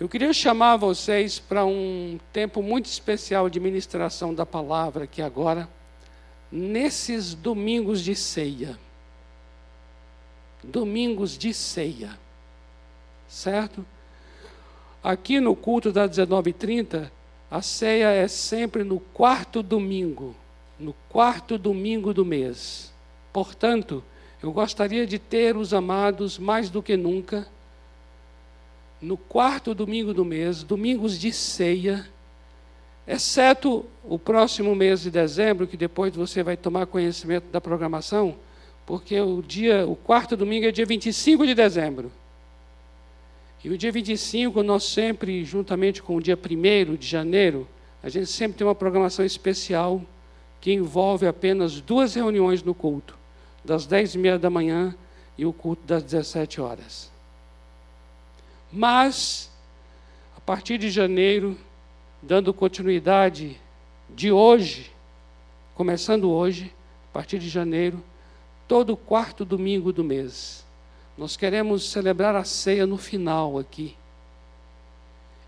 Eu queria chamar vocês para um tempo muito especial de ministração da palavra aqui agora, nesses domingos de ceia. Domingos de ceia. Certo? Aqui no culto das 19h30, a ceia é sempre no quarto domingo, no quarto domingo do mês. Portanto, eu gostaria de ter os amados mais do que nunca no quarto domingo do mês, domingos de ceia, exceto o próximo mês de dezembro, que depois você vai tomar conhecimento da programação, porque o dia, o quarto domingo é dia 25 de dezembro. E o dia 25, nós sempre, juntamente com o dia 1 de janeiro, a gente sempre tem uma programação especial que envolve apenas duas reuniões no culto, das 10 e meia da manhã e o culto das 17 horas. Mas, a partir de janeiro, dando continuidade de hoje, começando hoje, a partir de janeiro, todo quarto domingo do mês, nós queremos celebrar a ceia no final aqui.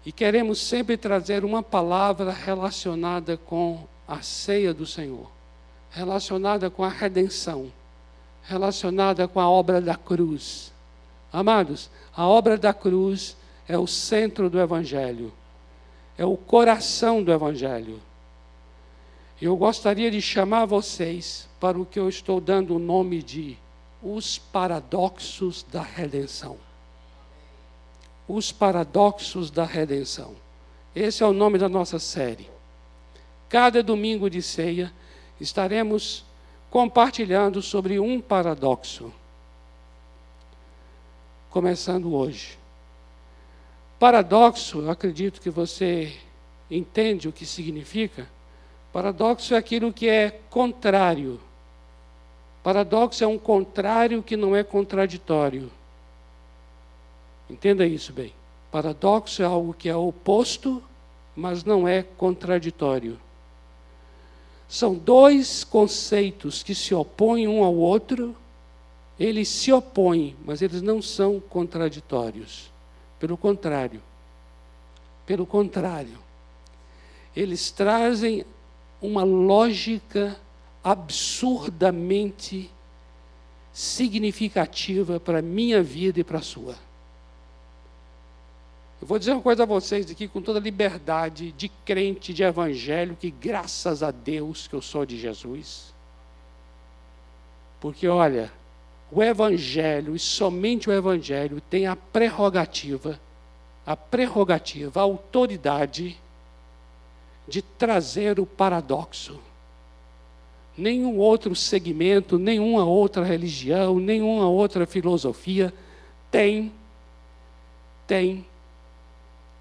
E queremos sempre trazer uma palavra relacionada com a ceia do Senhor, relacionada com a redenção, relacionada com a obra da cruz Amados, a obra da cruz é o centro do Evangelho, é o coração do Evangelho. Eu gostaria de chamar vocês para o que eu estou dando o nome de os paradoxos da redenção. Os paradoxos da redenção. Esse é o nome da nossa série. Cada domingo de ceia estaremos compartilhando sobre um paradoxo começando hoje. Paradoxo, eu acredito que você entende o que significa. Paradoxo é aquilo que é contrário. Paradoxo é um contrário que não é contraditório. Entenda isso bem. Paradoxo é algo que é oposto, mas não é contraditório. São dois conceitos que se opõem um ao outro eles se opõem, mas eles não são contraditórios. Pelo contrário. Pelo contrário. Eles trazem uma lógica absurdamente significativa para a minha vida e para a sua. Eu vou dizer uma coisa a vocês aqui com toda liberdade de crente, de evangelho, que graças a Deus que eu sou de Jesus. Porque olha, o Evangelho, e somente o Evangelho, tem a prerrogativa, a prerrogativa, a autoridade de trazer o paradoxo. Nenhum outro segmento, nenhuma outra religião, nenhuma outra filosofia tem, tem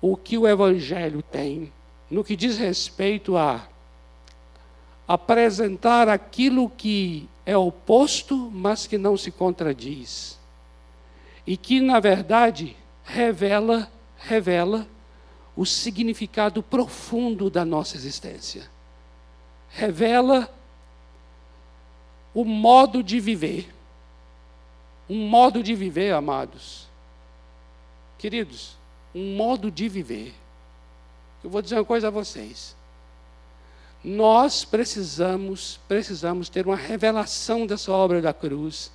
o que o Evangelho tem no que diz respeito a apresentar aquilo que é oposto, mas que não se contradiz. E que, na verdade, revela, revela o significado profundo da nossa existência. Revela o modo de viver. Um modo de viver, amados. Queridos, um modo de viver. Eu vou dizer uma coisa a vocês. Nós precisamos, precisamos ter uma revelação dessa obra da cruz,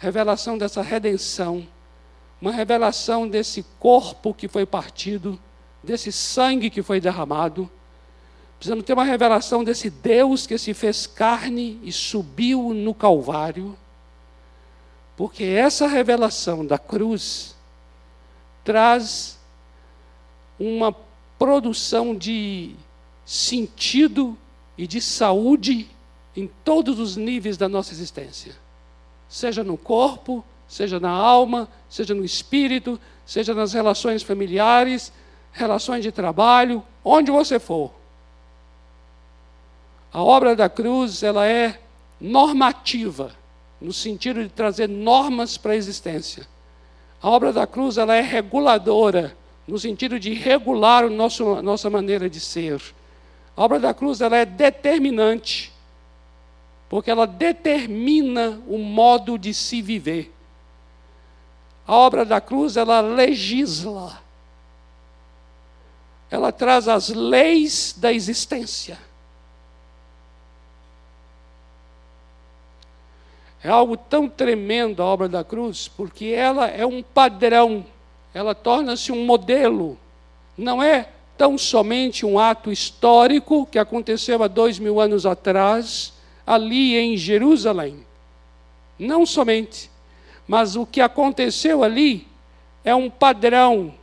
revelação dessa redenção, uma revelação desse corpo que foi partido, desse sangue que foi derramado. Precisamos ter uma revelação desse Deus que se fez carne e subiu no Calvário, porque essa revelação da cruz traz uma produção de sentido e de saúde em todos os níveis da nossa existência. Seja no corpo, seja na alma, seja no espírito, seja nas relações familiares, relações de trabalho, onde você for. A obra da cruz, ela é normativa, no sentido de trazer normas para a existência. A obra da cruz, ela é reguladora, no sentido de regular a nossa maneira de ser. A obra da cruz ela é determinante, porque ela determina o modo de se viver. A obra da cruz ela legisla. ela traz as leis da existência. É algo tão tremendo a obra da cruz, porque ela é um padrão, ela torna-se um modelo. Não é tão somente um ato histórico que aconteceu há dois mil anos atrás, ali em Jerusalém. Não somente, mas o que aconteceu ali é um padrão,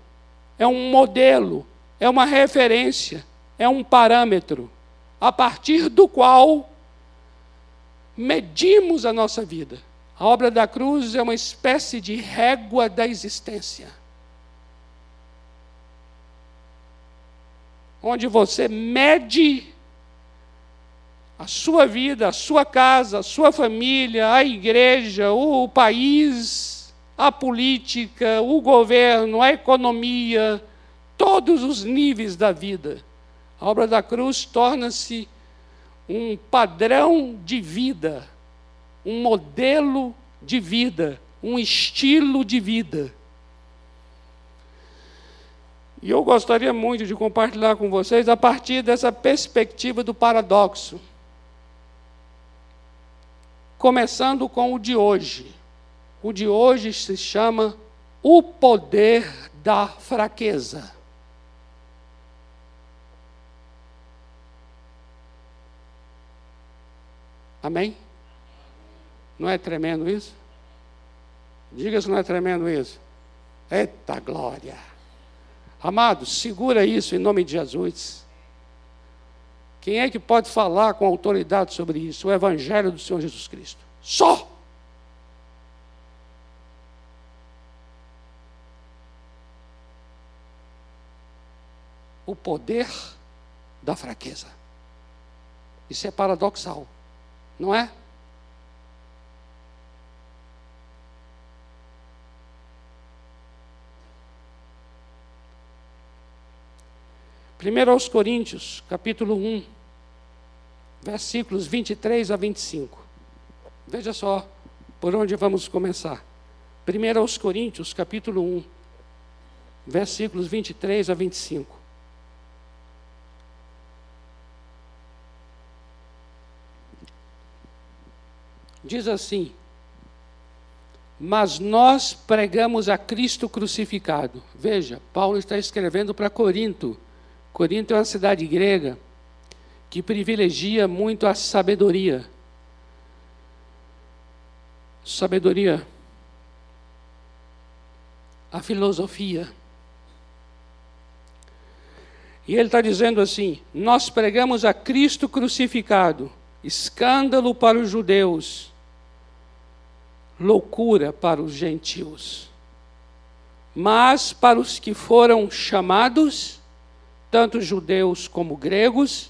é um modelo, é uma referência, é um parâmetro, a partir do qual medimos a nossa vida. A obra da cruz é uma espécie de régua da existência. Onde você mede a sua vida, a sua casa, a sua família, a igreja, o país, a política, o governo, a economia, todos os níveis da vida. A obra da cruz torna-se um padrão de vida, um modelo de vida, um estilo de vida. E eu gostaria muito de compartilhar com vocês a partir dessa perspectiva do paradoxo. Começando com o de hoje. O de hoje se chama O Poder da Fraqueza. Amém? Não é tremendo isso? Diga se não é tremendo isso. Eita glória! Amados, segura isso em nome de Jesus. Quem é que pode falar com autoridade sobre isso? O Evangelho do Senhor Jesus Cristo. Só! O poder da fraqueza. Isso é paradoxal. Não é? Primeiro aos Coríntios, capítulo 1, versículos 23 a 25. Veja só por onde vamos começar. Primeiro aos Coríntios, capítulo 1, versículos 23 a 25. diz assim: Mas nós pregamos a Cristo crucificado. Veja, Paulo está escrevendo para Corinto. Corinto é uma cidade grega que privilegia muito a sabedoria. Sabedoria, a filosofia. E ele está dizendo assim: Nós pregamos a Cristo crucificado, escândalo para os judeus loucura para os gentios. Mas para os que foram chamados, tanto judeus como gregos,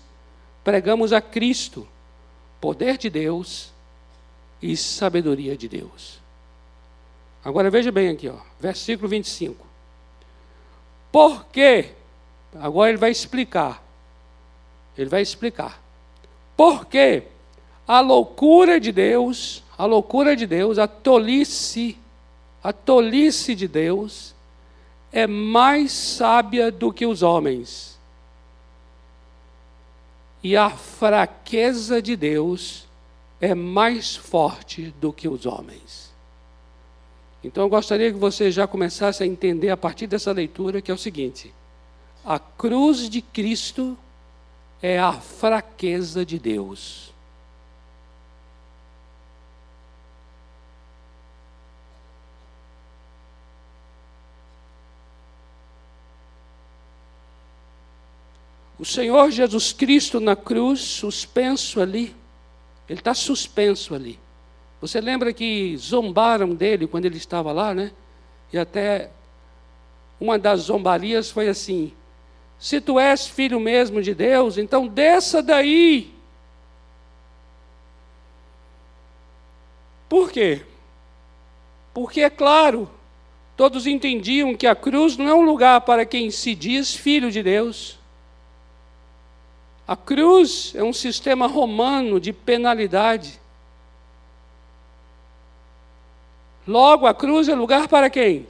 pregamos a Cristo, poder de Deus e sabedoria de Deus. Agora veja bem aqui, ó, versículo 25. Por quê? Agora ele vai explicar. Ele vai explicar. Porque a loucura de Deus a loucura de Deus, a tolice, a tolice de Deus é mais sábia do que os homens. E a fraqueza de Deus é mais forte do que os homens. Então eu gostaria que você já começasse a entender a partir dessa leitura que é o seguinte: a cruz de Cristo é a fraqueza de Deus. O Senhor Jesus Cristo na cruz, suspenso ali, ele está suspenso ali. Você lembra que zombaram dele quando ele estava lá, né? E até uma das zombarias foi assim: se tu és filho mesmo de Deus, então desça daí. Por quê? Porque, é claro, todos entendiam que a cruz não é um lugar para quem se diz filho de Deus. A cruz é um sistema romano de penalidade. Logo, a cruz é lugar para quem?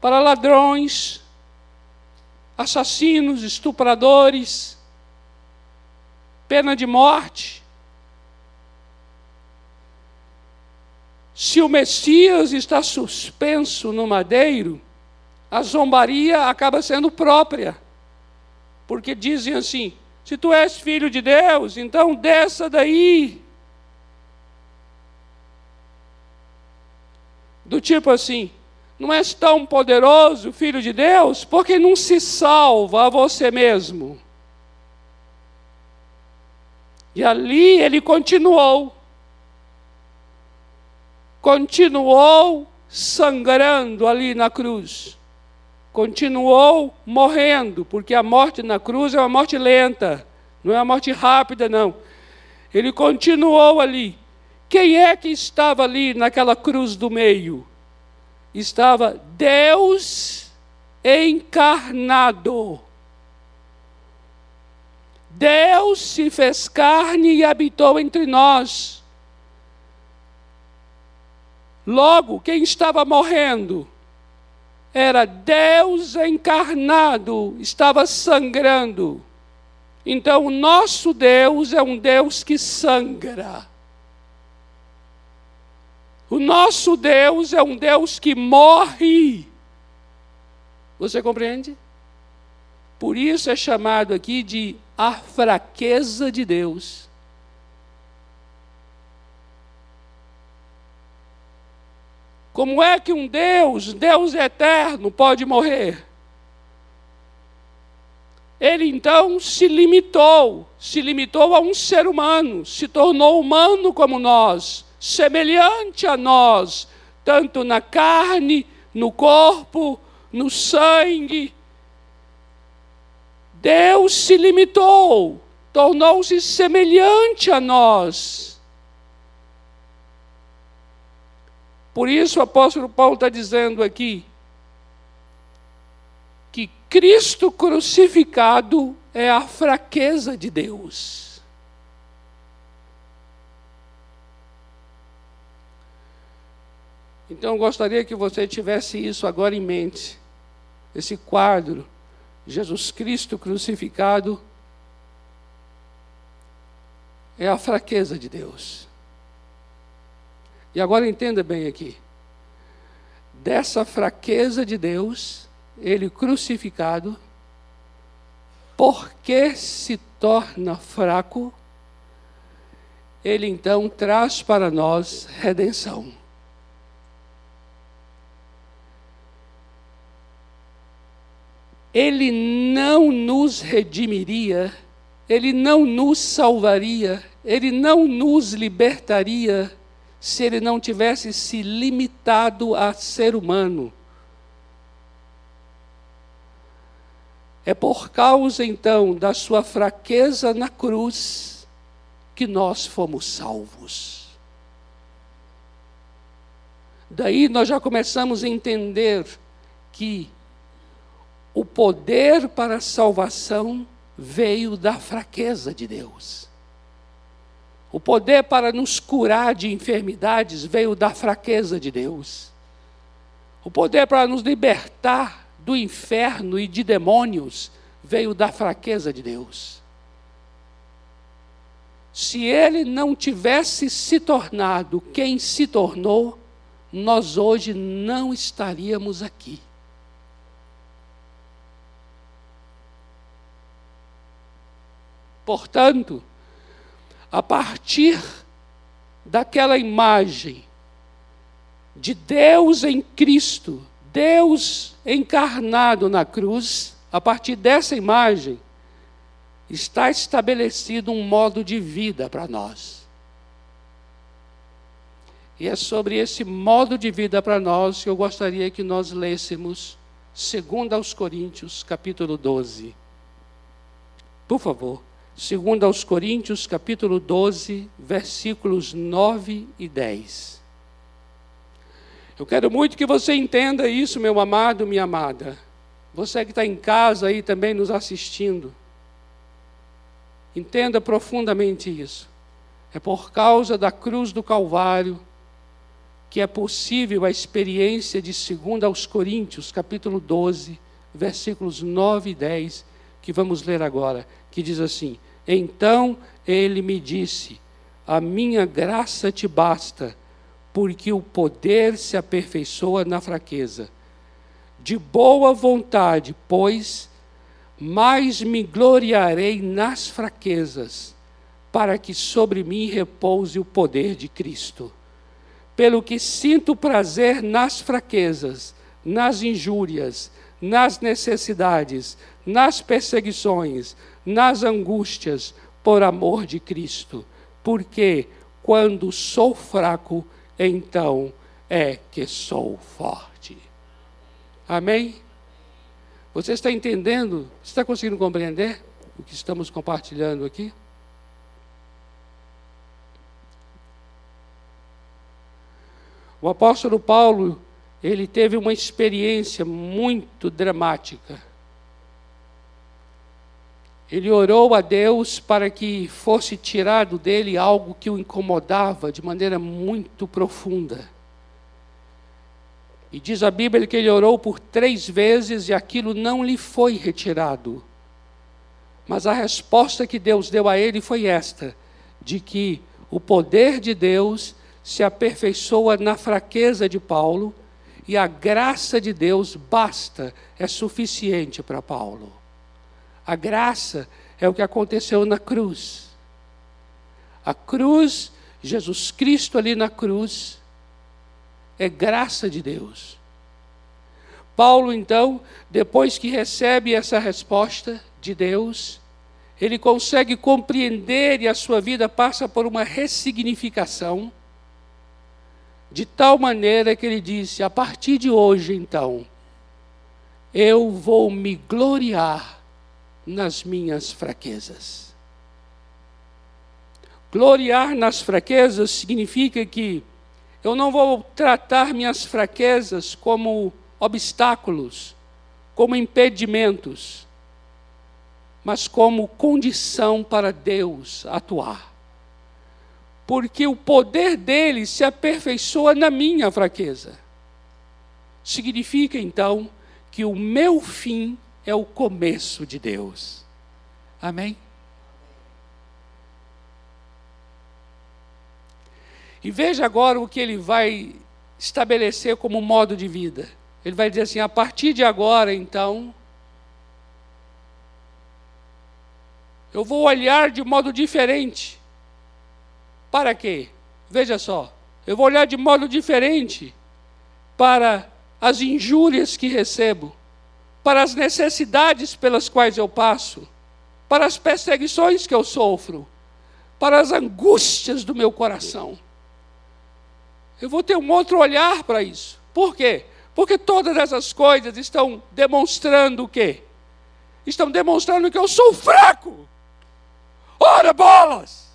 Para ladrões, assassinos, estupradores, pena de morte. Se o Messias está suspenso no madeiro, a zombaria acaba sendo própria. Porque dizem assim: se tu és filho de Deus, então desça daí. Do tipo assim, não és tão poderoso, filho de Deus, porque não se salva a você mesmo. E ali ele continuou. Continuou sangrando ali na cruz continuou morrendo, porque a morte na cruz é uma morte lenta, não é uma morte rápida, não. Ele continuou ali. Quem é que estava ali naquela cruz do meio? Estava Deus encarnado. Deus se fez carne e habitou entre nós. Logo, quem estava morrendo? Era Deus encarnado, estava sangrando. Então, o nosso Deus é um Deus que sangra. O nosso Deus é um Deus que morre. Você compreende? Por isso é chamado aqui de a fraqueza de Deus. Como é que um Deus, Deus eterno, pode morrer? Ele então se limitou, se limitou a um ser humano, se tornou humano como nós, semelhante a nós, tanto na carne, no corpo, no sangue. Deus se limitou, tornou-se semelhante a nós. Por isso o apóstolo Paulo está dizendo aqui que Cristo crucificado é a fraqueza de Deus. Então eu gostaria que você tivesse isso agora em mente. Esse quadro, Jesus Cristo crucificado, é a fraqueza de Deus. E agora entenda bem aqui. Dessa fraqueza de Deus, ele crucificado, porque se torna fraco, ele então traz para nós redenção. Ele não nos redimiria, ele não nos salvaria, ele não nos libertaria se ele não tivesse se limitado a ser humano. É por causa então da sua fraqueza na cruz que nós fomos salvos. Daí nós já começamos a entender que o poder para a salvação veio da fraqueza de Deus. O poder para nos curar de enfermidades veio da fraqueza de Deus. O poder para nos libertar do inferno e de demônios veio da fraqueza de Deus. Se ele não tivesse se tornado quem se tornou, nós hoje não estaríamos aqui. Portanto, a partir daquela imagem de Deus em Cristo, Deus encarnado na cruz, a partir dessa imagem, está estabelecido um modo de vida para nós. E é sobre esse modo de vida para nós que eu gostaria que nós lêssemos, segundo aos Coríntios, capítulo 12. Por favor. Segundo aos Coríntios, capítulo 12, versículos 9 e 10. Eu quero muito que você entenda isso, meu amado, minha amada. Você que está em casa aí também nos assistindo. Entenda profundamente isso. É por causa da cruz do Calvário que é possível a experiência de 2 aos Coríntios, capítulo 12, versículos 9 e 10, que vamos ler agora, que diz assim: Então ele me disse: A minha graça te basta, porque o poder se aperfeiçoa na fraqueza. De boa vontade, pois, mais me gloriarei nas fraquezas, para que sobre mim repouse o poder de Cristo. Pelo que sinto prazer nas fraquezas, nas injúrias, nas necessidades, nas perseguições, nas angústias, por amor de Cristo. Porque quando sou fraco, então é que sou forte. Amém? Você está entendendo? Você está conseguindo compreender o que estamos compartilhando aqui? O apóstolo Paulo, ele teve uma experiência muito dramática. Ele orou a Deus para que fosse tirado dele algo que o incomodava de maneira muito profunda. E diz a Bíblia que ele orou por três vezes e aquilo não lhe foi retirado. Mas a resposta que Deus deu a ele foi esta: de que o poder de Deus se aperfeiçoa na fraqueza de Paulo e a graça de Deus basta, é suficiente para Paulo. A graça é o que aconteceu na cruz. A cruz, Jesus Cristo ali na cruz, é graça de Deus. Paulo, então, depois que recebe essa resposta de Deus, ele consegue compreender e a sua vida passa por uma ressignificação de tal maneira que ele disse: a partir de hoje, então, eu vou me gloriar nas minhas fraquezas. Gloriar nas fraquezas significa que eu não vou tratar minhas fraquezas como obstáculos, como impedimentos, mas como condição para Deus atuar porque o poder dele se aperfeiçoa na minha fraqueza. Significa então que o meu fim é o começo de Deus. Amém? E veja agora o que ele vai estabelecer como modo de vida. Ele vai dizer assim: a partir de agora, então, eu vou olhar de modo diferente para quê? Veja só, eu vou olhar de modo diferente para as injúrias que recebo, para as necessidades pelas quais eu passo, para as perseguições que eu sofro, para as angústias do meu coração. Eu vou ter um outro olhar para isso. Por quê? Porque todas essas coisas estão demonstrando o quê? Estão demonstrando que eu sou fraco. Ora bolas!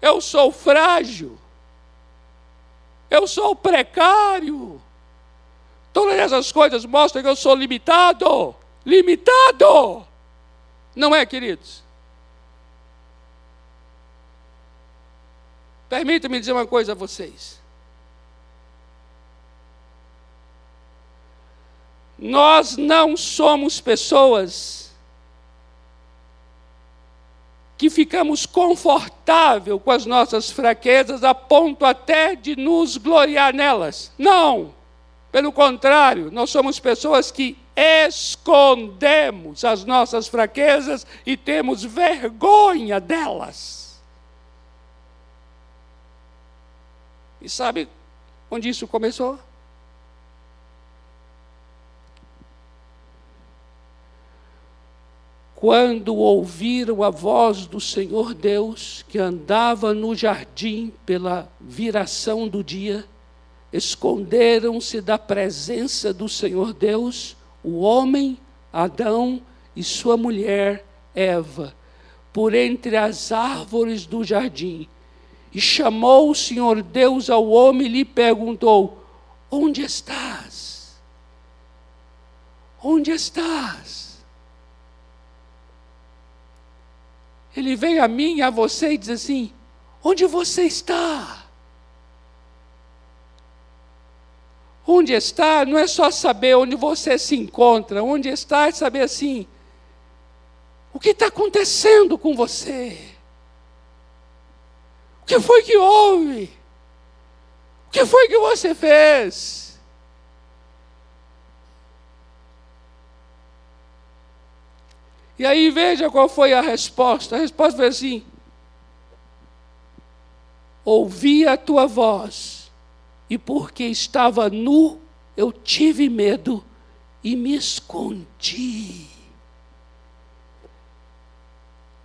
Eu sou frágil. Eu sou precário. Todas essas coisas mostram que eu sou limitado. Limitado. Não é, queridos? Permita-me dizer uma coisa a vocês. Nós não somos pessoas que ficamos confortável com as nossas fraquezas a ponto até de nos gloriar nelas. Não! Pelo contrário, nós somos pessoas que escondemos as nossas fraquezas e temos vergonha delas. E sabe onde isso começou? Quando ouviram a voz do Senhor Deus, que andava no jardim pela viração do dia, esconderam-se da presença do Senhor Deus o homem, Adão, e sua mulher, Eva, por entre as árvores do jardim. E chamou o Senhor Deus ao homem e lhe perguntou: Onde estás? Onde estás? Ele vem a mim e a você e diz assim: onde você está? Onde está não é só saber onde você se encontra, onde está é saber assim, o que está acontecendo com você? O que foi que houve? O que foi que você fez? E aí veja qual foi a resposta. A resposta foi assim: Ouvi a tua voz, e porque estava nu, eu tive medo e me escondi.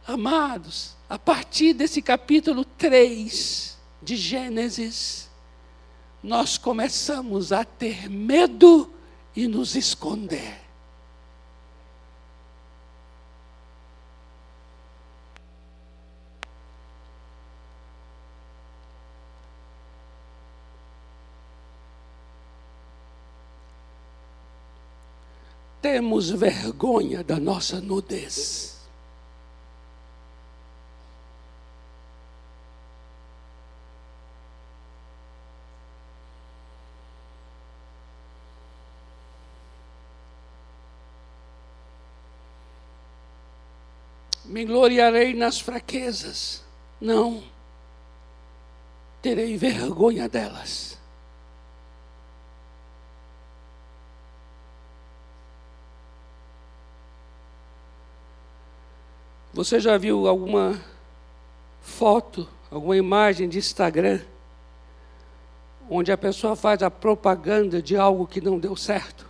Amados, a partir desse capítulo 3 de Gênesis, nós começamos a ter medo e nos esconder. Temos vergonha da nossa nudez. Me gloriarei nas fraquezas. Não. Terei vergonha delas. Você já viu alguma foto, alguma imagem de Instagram, onde a pessoa faz a propaganda de algo que não deu certo?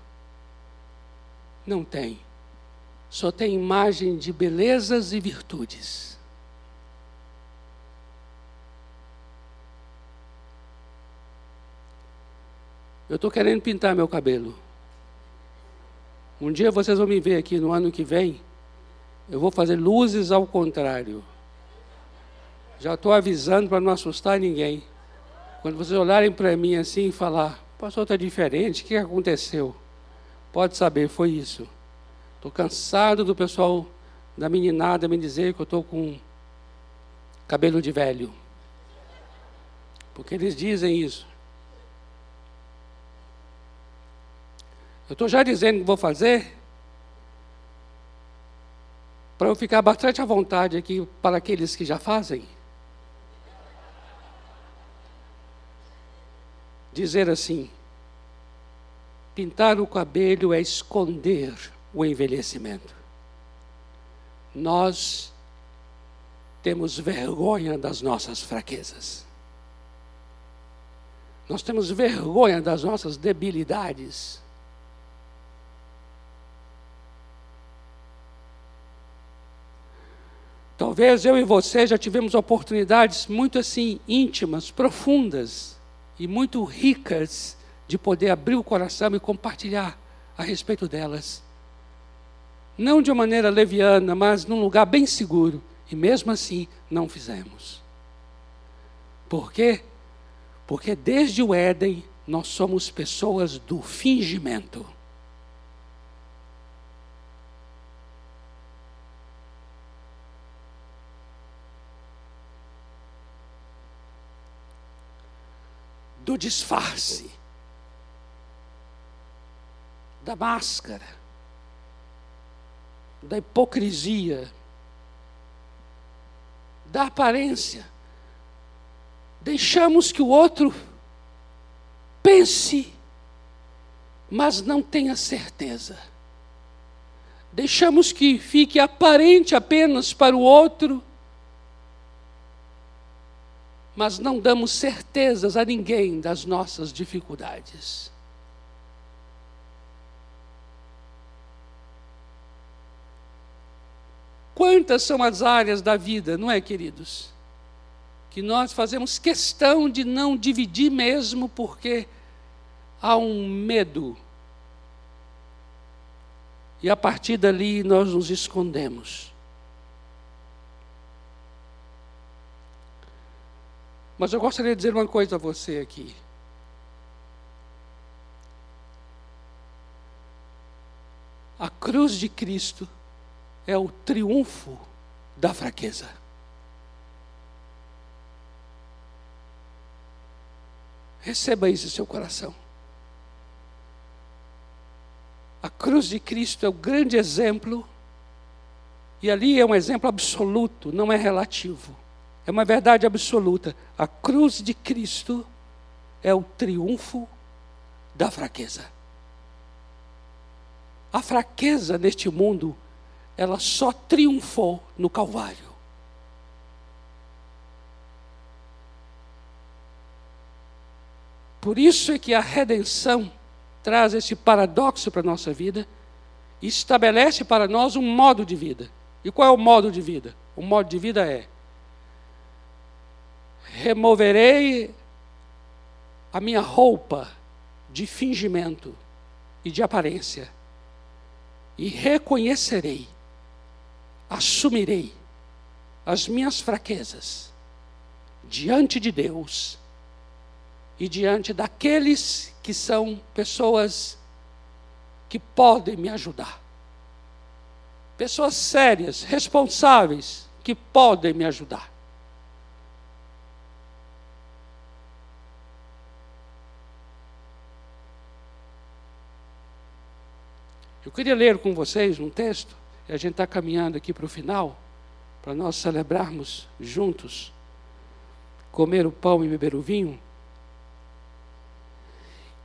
Não tem. Só tem imagem de belezas e virtudes. Eu estou querendo pintar meu cabelo. Um dia vocês vão me ver aqui no ano que vem eu vou fazer luzes ao contrário. Já estou avisando para não assustar ninguém. Quando vocês olharem para mim assim e falar, pastor, está diferente, o que aconteceu? Pode saber, foi isso. Estou cansado do pessoal da meninada me dizer que eu estou com cabelo de velho. Porque eles dizem isso. Eu estou já dizendo que vou fazer, para eu ficar bastante à vontade aqui para aqueles que já fazem. Dizer assim: pintar o cabelo é esconder o envelhecimento. Nós temos vergonha das nossas fraquezas. Nós temos vergonha das nossas debilidades. Talvez eu e você já tivemos oportunidades muito assim íntimas, profundas e muito ricas de poder abrir o coração e compartilhar a respeito delas. Não de uma maneira leviana, mas num lugar bem seguro. E mesmo assim não fizemos. Por quê? Porque desde o Éden nós somos pessoas do fingimento. Do disfarce, da máscara, da hipocrisia, da aparência. Deixamos que o outro pense, mas não tenha certeza. Deixamos que fique aparente apenas para o outro, mas não damos certezas a ninguém das nossas dificuldades. Quantas são as áreas da vida, não é, queridos? Que nós fazemos questão de não dividir mesmo porque há um medo. E a partir dali nós nos escondemos. Mas eu gostaria de dizer uma coisa a você aqui. A cruz de Cristo é o triunfo da fraqueza. Receba isso em seu coração. A cruz de Cristo é o grande exemplo, e ali é um exemplo absoluto, não é relativo. É uma verdade absoluta. A cruz de Cristo é o triunfo da fraqueza. A fraqueza neste mundo, ela só triunfou no Calvário. Por isso é que a redenção traz esse paradoxo para a nossa vida e estabelece para nós um modo de vida. E qual é o modo de vida? O modo de vida é: removerei a minha roupa de fingimento e de aparência, e reconhecerei, assumirei as minhas fraquezas diante de Deus e diante daqueles que são pessoas que podem me ajudar. Pessoas sérias, responsáveis, que podem me ajudar. Queria ler com vocês um texto, e a gente está caminhando aqui para o final, para nós celebrarmos juntos, comer o pão e beber o vinho,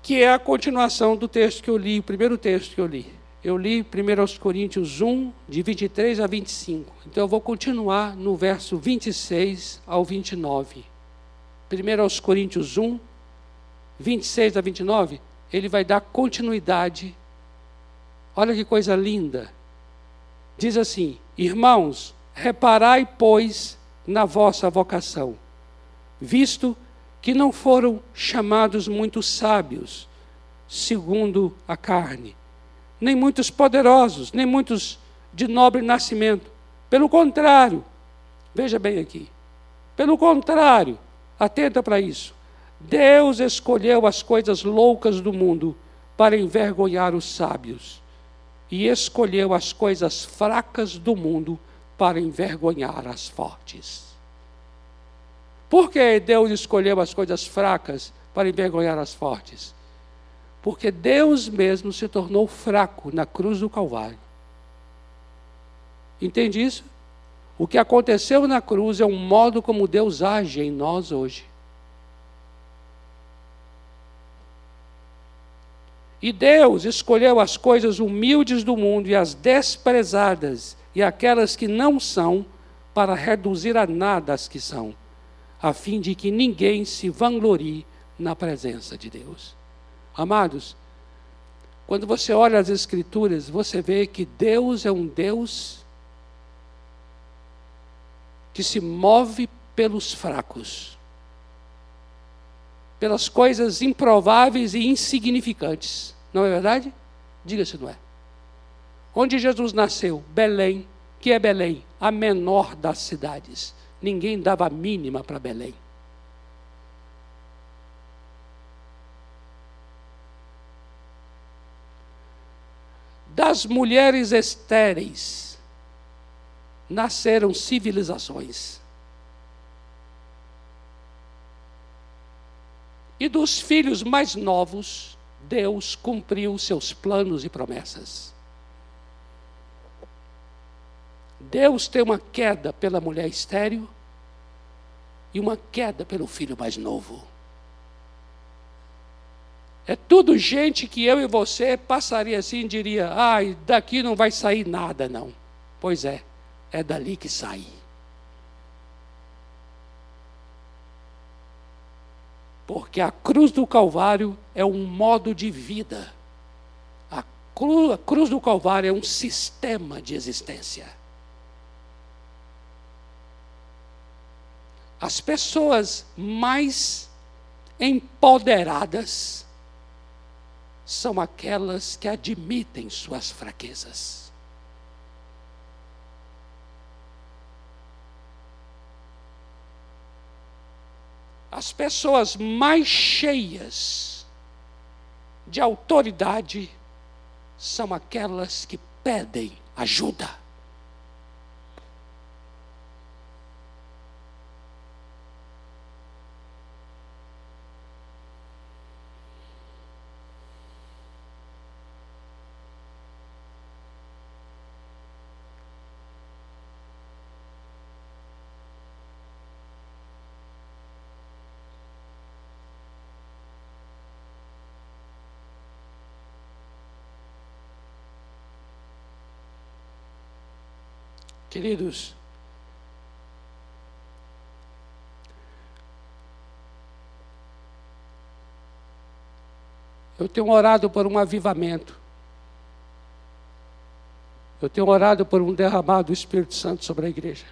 que é a continuação do texto que eu li, o primeiro texto que eu li. Eu li 1 Coríntios 1, de 23 a 25. Então eu vou continuar no verso 26 ao 29. 1 Coríntios 1, 26 a 29, ele vai dar continuidade Olha que coisa linda. Diz assim: Irmãos, reparai, pois, na vossa vocação, visto que não foram chamados muitos sábios, segundo a carne, nem muitos poderosos, nem muitos de nobre nascimento. Pelo contrário, veja bem aqui. Pelo contrário, atenta para isso. Deus escolheu as coisas loucas do mundo para envergonhar os sábios e escolheu as coisas fracas do mundo para envergonhar as fortes. Por que Deus escolheu as coisas fracas para envergonhar as fortes? Porque Deus mesmo se tornou fraco na cruz do Calvário. Entende isso? O que aconteceu na cruz é um modo como Deus age em nós hoje. E Deus escolheu as coisas humildes do mundo e as desprezadas e aquelas que não são, para reduzir a nada as que são, a fim de que ninguém se vanglorie na presença de Deus. Amados, quando você olha as Escrituras, você vê que Deus é um Deus que se move pelos fracos pelas coisas improváveis e insignificantes. Não é verdade? Diga se não é. Onde Jesus nasceu? Belém. Que é Belém? A menor das cidades. Ninguém dava a mínima para Belém. Das mulheres estéreis nasceram civilizações. E dos filhos mais novos, Deus cumpriu seus planos e promessas. Deus tem uma queda pela mulher estéril e uma queda pelo filho mais novo. É tudo gente que eu e você passaria assim e diria: ai, daqui não vai sair nada, não. Pois é, é dali que sai. Porque a cruz do Calvário é um modo de vida. A cruz, a cruz do Calvário é um sistema de existência. As pessoas mais empoderadas são aquelas que admitem suas fraquezas. As pessoas mais cheias de autoridade são aquelas que pedem ajuda. Queridos, eu tenho orado por um avivamento. Eu tenho orado por um derramado do Espírito Santo sobre a igreja.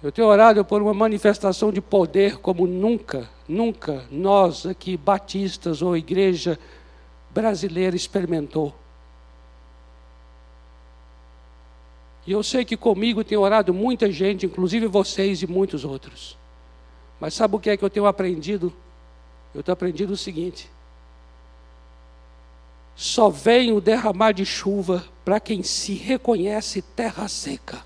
Eu tenho orado por uma manifestação de poder como nunca, nunca nós aqui, batistas ou igreja brasileira, experimentou. E eu sei que comigo tem orado muita gente, inclusive vocês e muitos outros. Mas sabe o que é que eu tenho aprendido? Eu tenho aprendido o seguinte: só vem o derramar de chuva para quem se reconhece terra seca.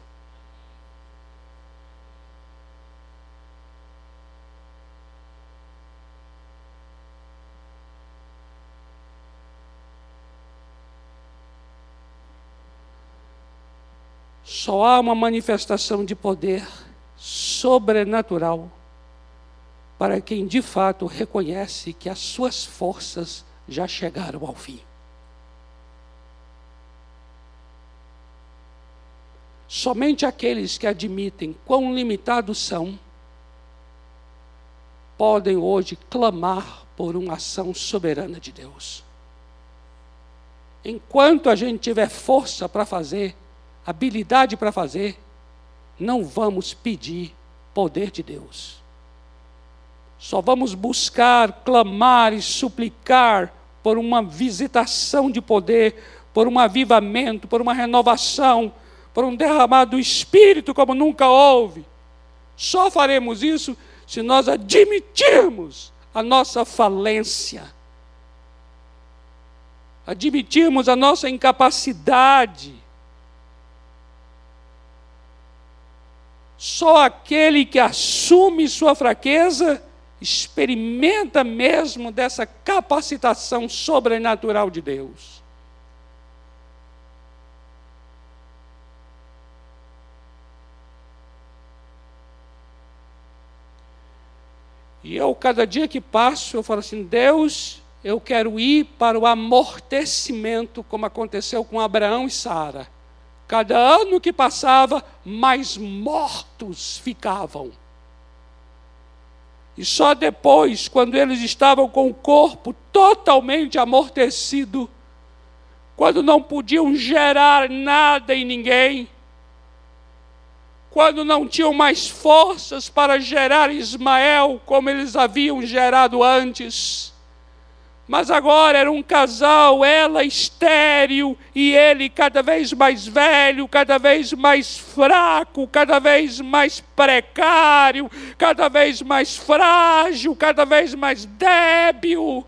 Só há uma manifestação de poder sobrenatural para quem de fato reconhece que as suas forças já chegaram ao fim. Somente aqueles que admitem quão limitados são podem hoje clamar por uma ação soberana de Deus. Enquanto a gente tiver força para fazer, habilidade para fazer, não vamos pedir poder de Deus. Só vamos buscar, clamar e suplicar por uma visitação de poder, por um avivamento, por uma renovação por um derramado do Espírito como nunca houve. Só faremos isso se nós admitirmos a nossa falência, admitirmos a nossa incapacidade. Só aquele que assume sua fraqueza experimenta mesmo dessa capacitação sobrenatural de Deus. E eu, cada dia que passo, eu falo assim: Deus, eu quero ir para o amortecimento, como aconteceu com Abraão e Sara. Cada ano que passava, mais mortos ficavam. E só depois, quando eles estavam com o corpo totalmente amortecido, quando não podiam gerar nada em ninguém, quando não tinham mais forças para gerar Ismael como eles haviam gerado antes. Mas agora era um casal, ela estéril e ele cada vez mais velho, cada vez mais fraco, cada vez mais precário, cada vez mais frágil, cada vez mais débil.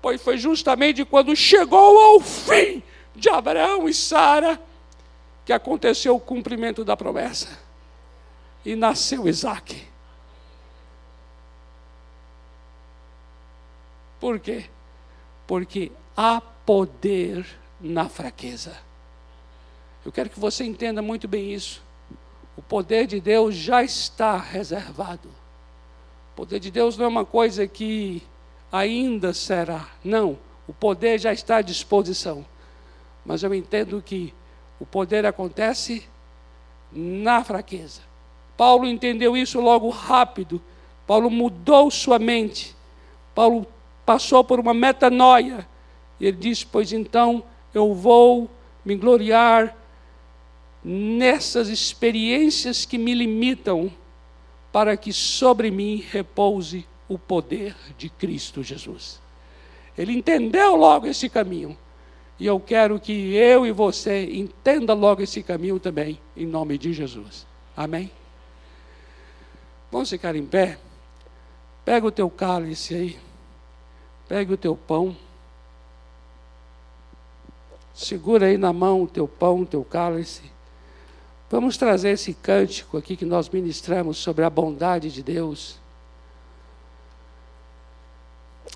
Pois foi justamente quando chegou ao fim de Abraão e Sara que aconteceu o cumprimento da promessa. E nasceu Isaac. Por quê? Porque há poder na fraqueza. Eu quero que você entenda muito bem isso. O poder de Deus já está reservado. O poder de Deus não é uma coisa que ainda será. Não. O poder já está à disposição. Mas eu entendo que o poder acontece na fraqueza. Paulo entendeu isso logo rápido. Paulo mudou sua mente. Paulo passou por uma metanoia. E ele disse: Pois então eu vou me gloriar nessas experiências que me limitam, para que sobre mim repouse o poder de Cristo Jesus. Ele entendeu logo esse caminho. E eu quero que eu e você entenda logo esse caminho também, em nome de Jesus. Amém? Vamos ficar em pé? Pega o teu cálice aí. Pega o teu pão. Segura aí na mão o teu pão, o teu cálice. Vamos trazer esse cântico aqui que nós ministramos sobre a bondade de Deus.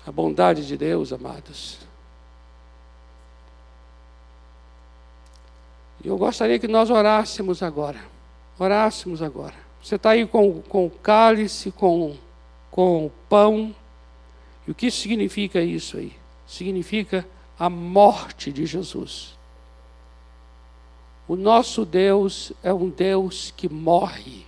A bondade de Deus, amados. E eu gostaria que nós orássemos agora. Orássemos agora. Você está aí com, com o cálice, com, com o pão. E o que significa isso aí? Significa a morte de Jesus. O nosso Deus é um Deus que morre.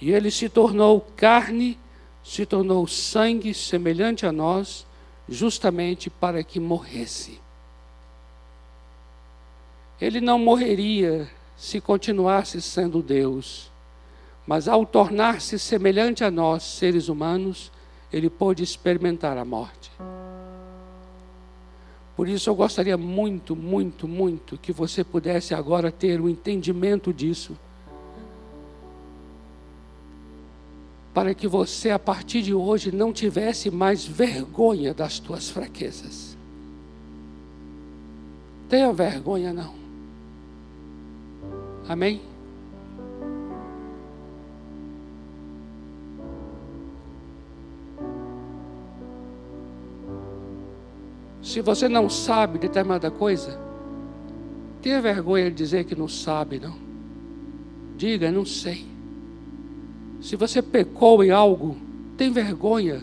E ele se tornou carne, se tornou sangue semelhante a nós, justamente para que morresse. Ele não morreria se continuasse sendo Deus, mas ao tornar-se semelhante a nós, seres humanos, ele pôde experimentar a morte. Por isso eu gostaria muito, muito, muito que você pudesse agora ter o um entendimento disso. Para que você, a partir de hoje, não tivesse mais vergonha das tuas fraquezas. Tenha vergonha, não. Amém? Se você não sabe determinada coisa, tenha vergonha de dizer que não sabe, não. Diga, não sei. Se você pecou em algo, tem vergonha.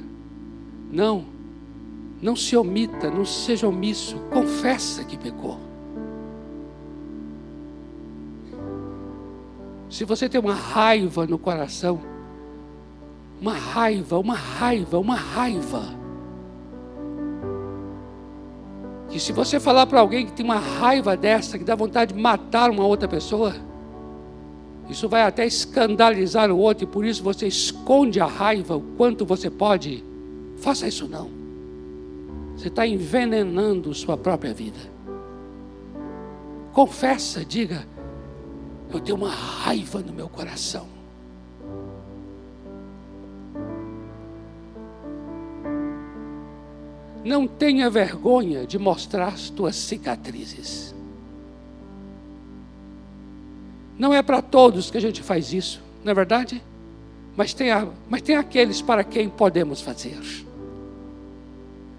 Não. Não se omita, não seja omisso. Confessa que pecou. Se você tem uma raiva no coração, uma raiva, uma raiva, uma raiva, que se você falar para alguém que tem uma raiva dessa, que dá vontade de matar uma outra pessoa, isso vai até escandalizar o outro e por isso você esconde a raiva o quanto você pode. Faça isso não. Você está envenenando sua própria vida. Confessa, diga: Eu tenho uma raiva no meu coração. Não tenha vergonha de mostrar as tuas cicatrizes. Não é para todos que a gente faz isso, não é verdade? Mas tem, a, mas tem aqueles para quem podemos fazer.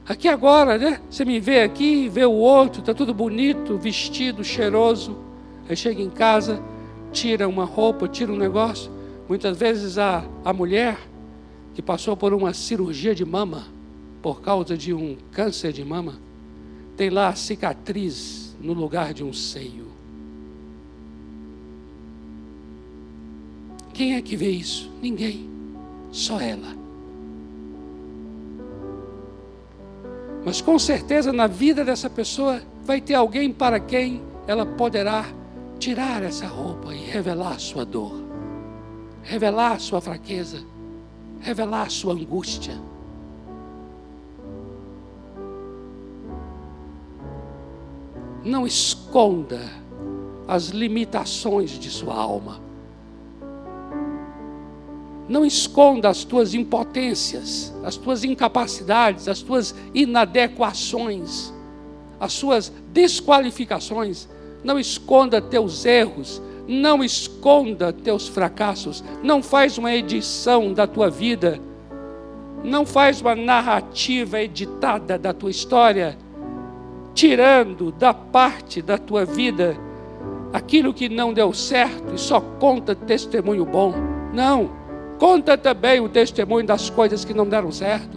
Aqui agora, né? Você me vê aqui, vê o outro, está tudo bonito, vestido, cheiroso. Aí chega em casa, tira uma roupa, tira um negócio. Muitas vezes a, a mulher que passou por uma cirurgia de mama, por causa de um câncer de mama, tem lá a cicatriz no lugar de um seio. Quem é que vê isso? Ninguém, só ela. Mas com certeza na vida dessa pessoa vai ter alguém para quem ela poderá tirar essa roupa e revelar sua dor, revelar sua fraqueza, revelar sua angústia. Não esconda as limitações de sua alma. Não esconda as tuas impotências, as tuas incapacidades, as tuas inadequações, as suas desqualificações. Não esconda teus erros, não esconda teus fracassos. Não faz uma edição da tua vida. Não faz uma narrativa editada da tua história tirando da parte da tua vida aquilo que não deu certo e só conta testemunho bom. Não, conta também o testemunho das coisas que não deram certo.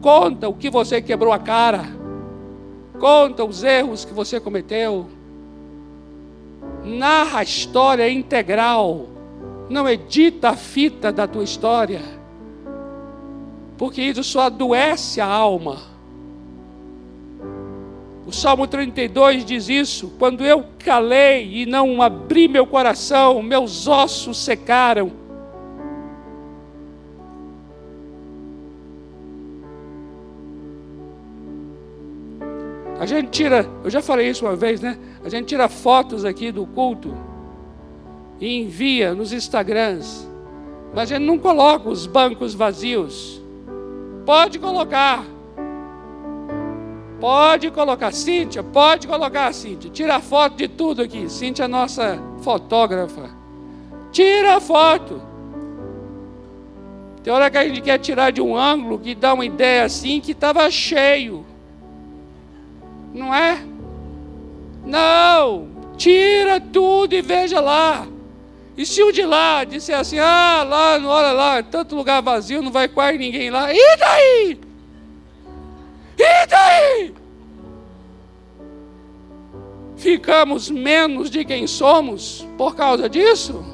Conta o que você quebrou a cara. Conta os erros que você cometeu. Narra a história integral. Não edita a fita da tua história. Porque isso só adoece a alma. O Salmo 32 diz isso: quando eu calei e não abri meu coração, meus ossos secaram. A gente tira, eu já falei isso uma vez, né? A gente tira fotos aqui do culto e envia nos Instagrams, mas a gente não coloca os bancos vazios. Pode colocar, Pode colocar, Cíntia, pode colocar, Cíntia. Tira foto de tudo aqui. Cíntia é nossa fotógrafa. Tira foto. Tem hora que a gente quer tirar de um ângulo que dá uma ideia assim que estava cheio. Não é? Não. Tira tudo e veja lá. E se o de lá disser assim, ah, lá, olha lá, tanto lugar vazio, não vai quase ninguém lá. E daí? E daí? ficamos menos de quem somos por causa disso?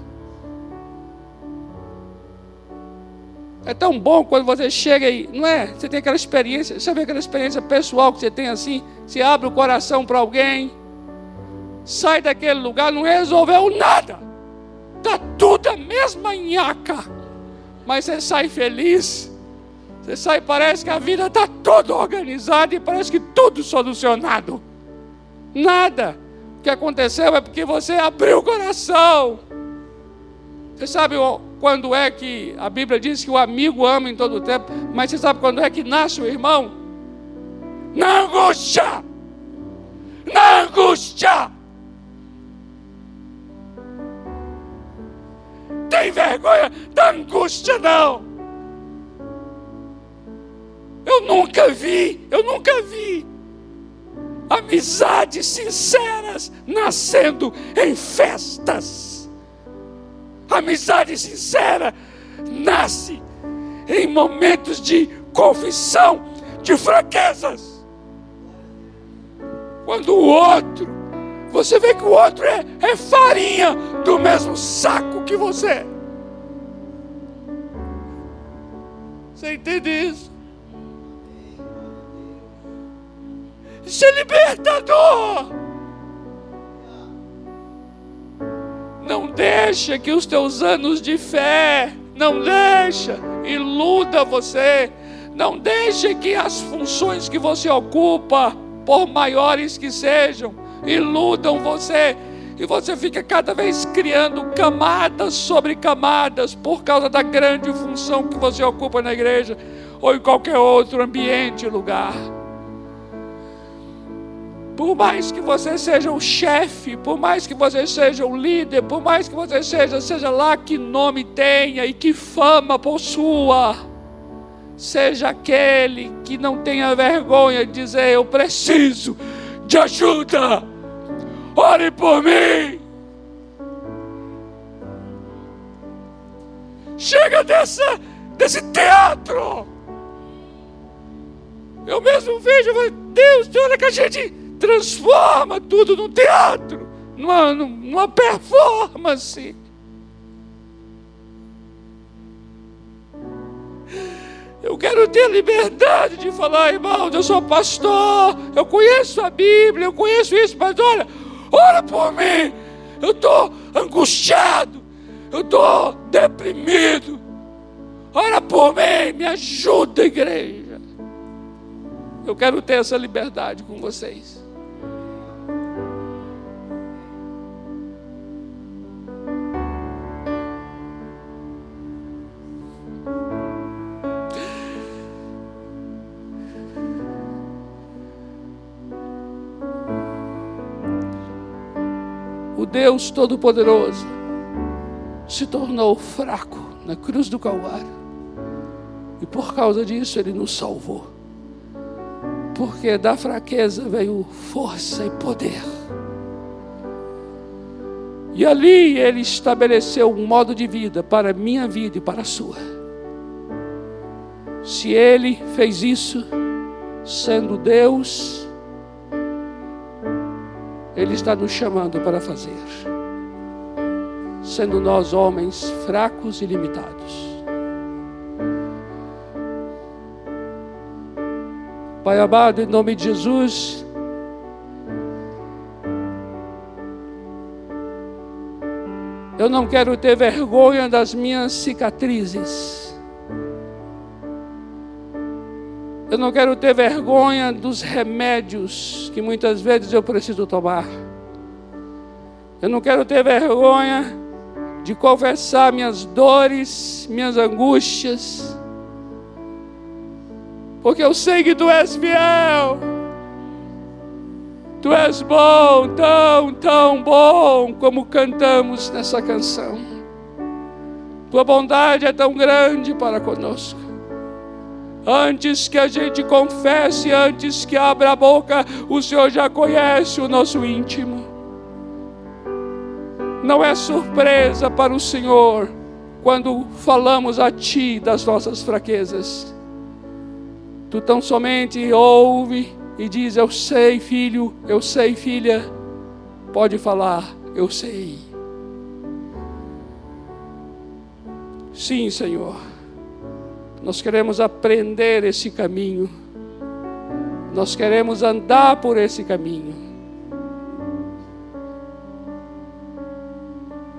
É tão bom quando você chega aí, não é? Você tem aquela experiência, sabe aquela experiência pessoal que você tem assim? Você abre o coração para alguém, sai daquele lugar, não resolveu nada, está tudo a mesma nhaca, mas você sai feliz, você sai, parece que a vida está toda organizada e parece que tudo solucionado. Nada. O que aconteceu é porque você abriu o coração. Você sabe quando é que a Bíblia diz que o amigo ama em todo o tempo, mas você sabe quando é que nasce o irmão? Na angústia! Na angústia! Tem vergonha da angústia, não! Eu nunca vi, eu nunca vi amizades sinceras nascendo em festas. Amizade sincera nasce em momentos de confissão de fraquezas. Quando o outro, você vê que o outro é, é farinha do mesmo saco que você. Você entende isso? É libertador. Não deixa que os teus anos de fé, não deixa, iluda você. Não deixe que as funções que você ocupa, por maiores que sejam, iludam você. E você fica cada vez criando camadas sobre camadas por causa da grande função que você ocupa na igreja ou em qualquer outro ambiente, lugar. Por mais que você seja o chefe, por mais que você seja o líder, por mais que você seja, seja lá que nome tenha e que fama possua, seja aquele que não tenha vergonha de dizer: Eu preciso de ajuda, ore por mim. Chega dessa, desse teatro. Eu mesmo vejo, Deus, olha que a gente transforma tudo num teatro, numa, numa performance. Eu quero ter liberdade de falar, irmão, eu sou pastor, eu conheço a Bíblia, eu conheço isso, mas olha, ora por mim, eu estou angustiado, eu estou deprimido, ora por mim, me ajuda, igreja. Eu quero ter essa liberdade com vocês. Deus Todo-Poderoso se tornou fraco na cruz do Calvário. E por causa disso ele nos salvou. Porque da fraqueza veio força e poder. E ali ele estabeleceu um modo de vida para a minha vida e para a sua. Se ele fez isso, sendo Deus, ele está nos chamando para fazer, sendo nós homens fracos e limitados. Pai amado, em nome de Jesus, eu não quero ter vergonha das minhas cicatrizes. Eu não quero ter vergonha dos remédios que muitas vezes eu preciso tomar. Eu não quero ter vergonha de confessar minhas dores, minhas angústias. Porque eu sei que tu és fiel. Tu és bom, tão, tão bom como cantamos nessa canção. Tua bondade é tão grande para conosco. Antes que a gente confesse, antes que abra a boca, o Senhor já conhece o nosso íntimo. Não é surpresa para o Senhor quando falamos a Ti das nossas fraquezas. Tu tão somente ouve e diz: Eu sei, filho, eu sei, filha, pode falar: Eu sei. Sim, Senhor. Nós queremos aprender esse caminho. Nós queremos andar por esse caminho.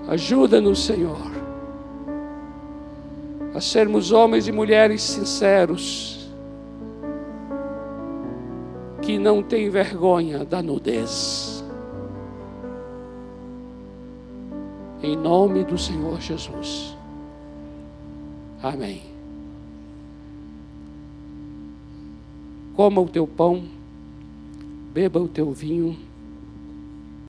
Ajuda-nos, Senhor, a sermos homens e mulheres sinceros, que não têm vergonha da nudez. Em nome do Senhor Jesus. Amém. Coma o teu pão, beba o teu vinho.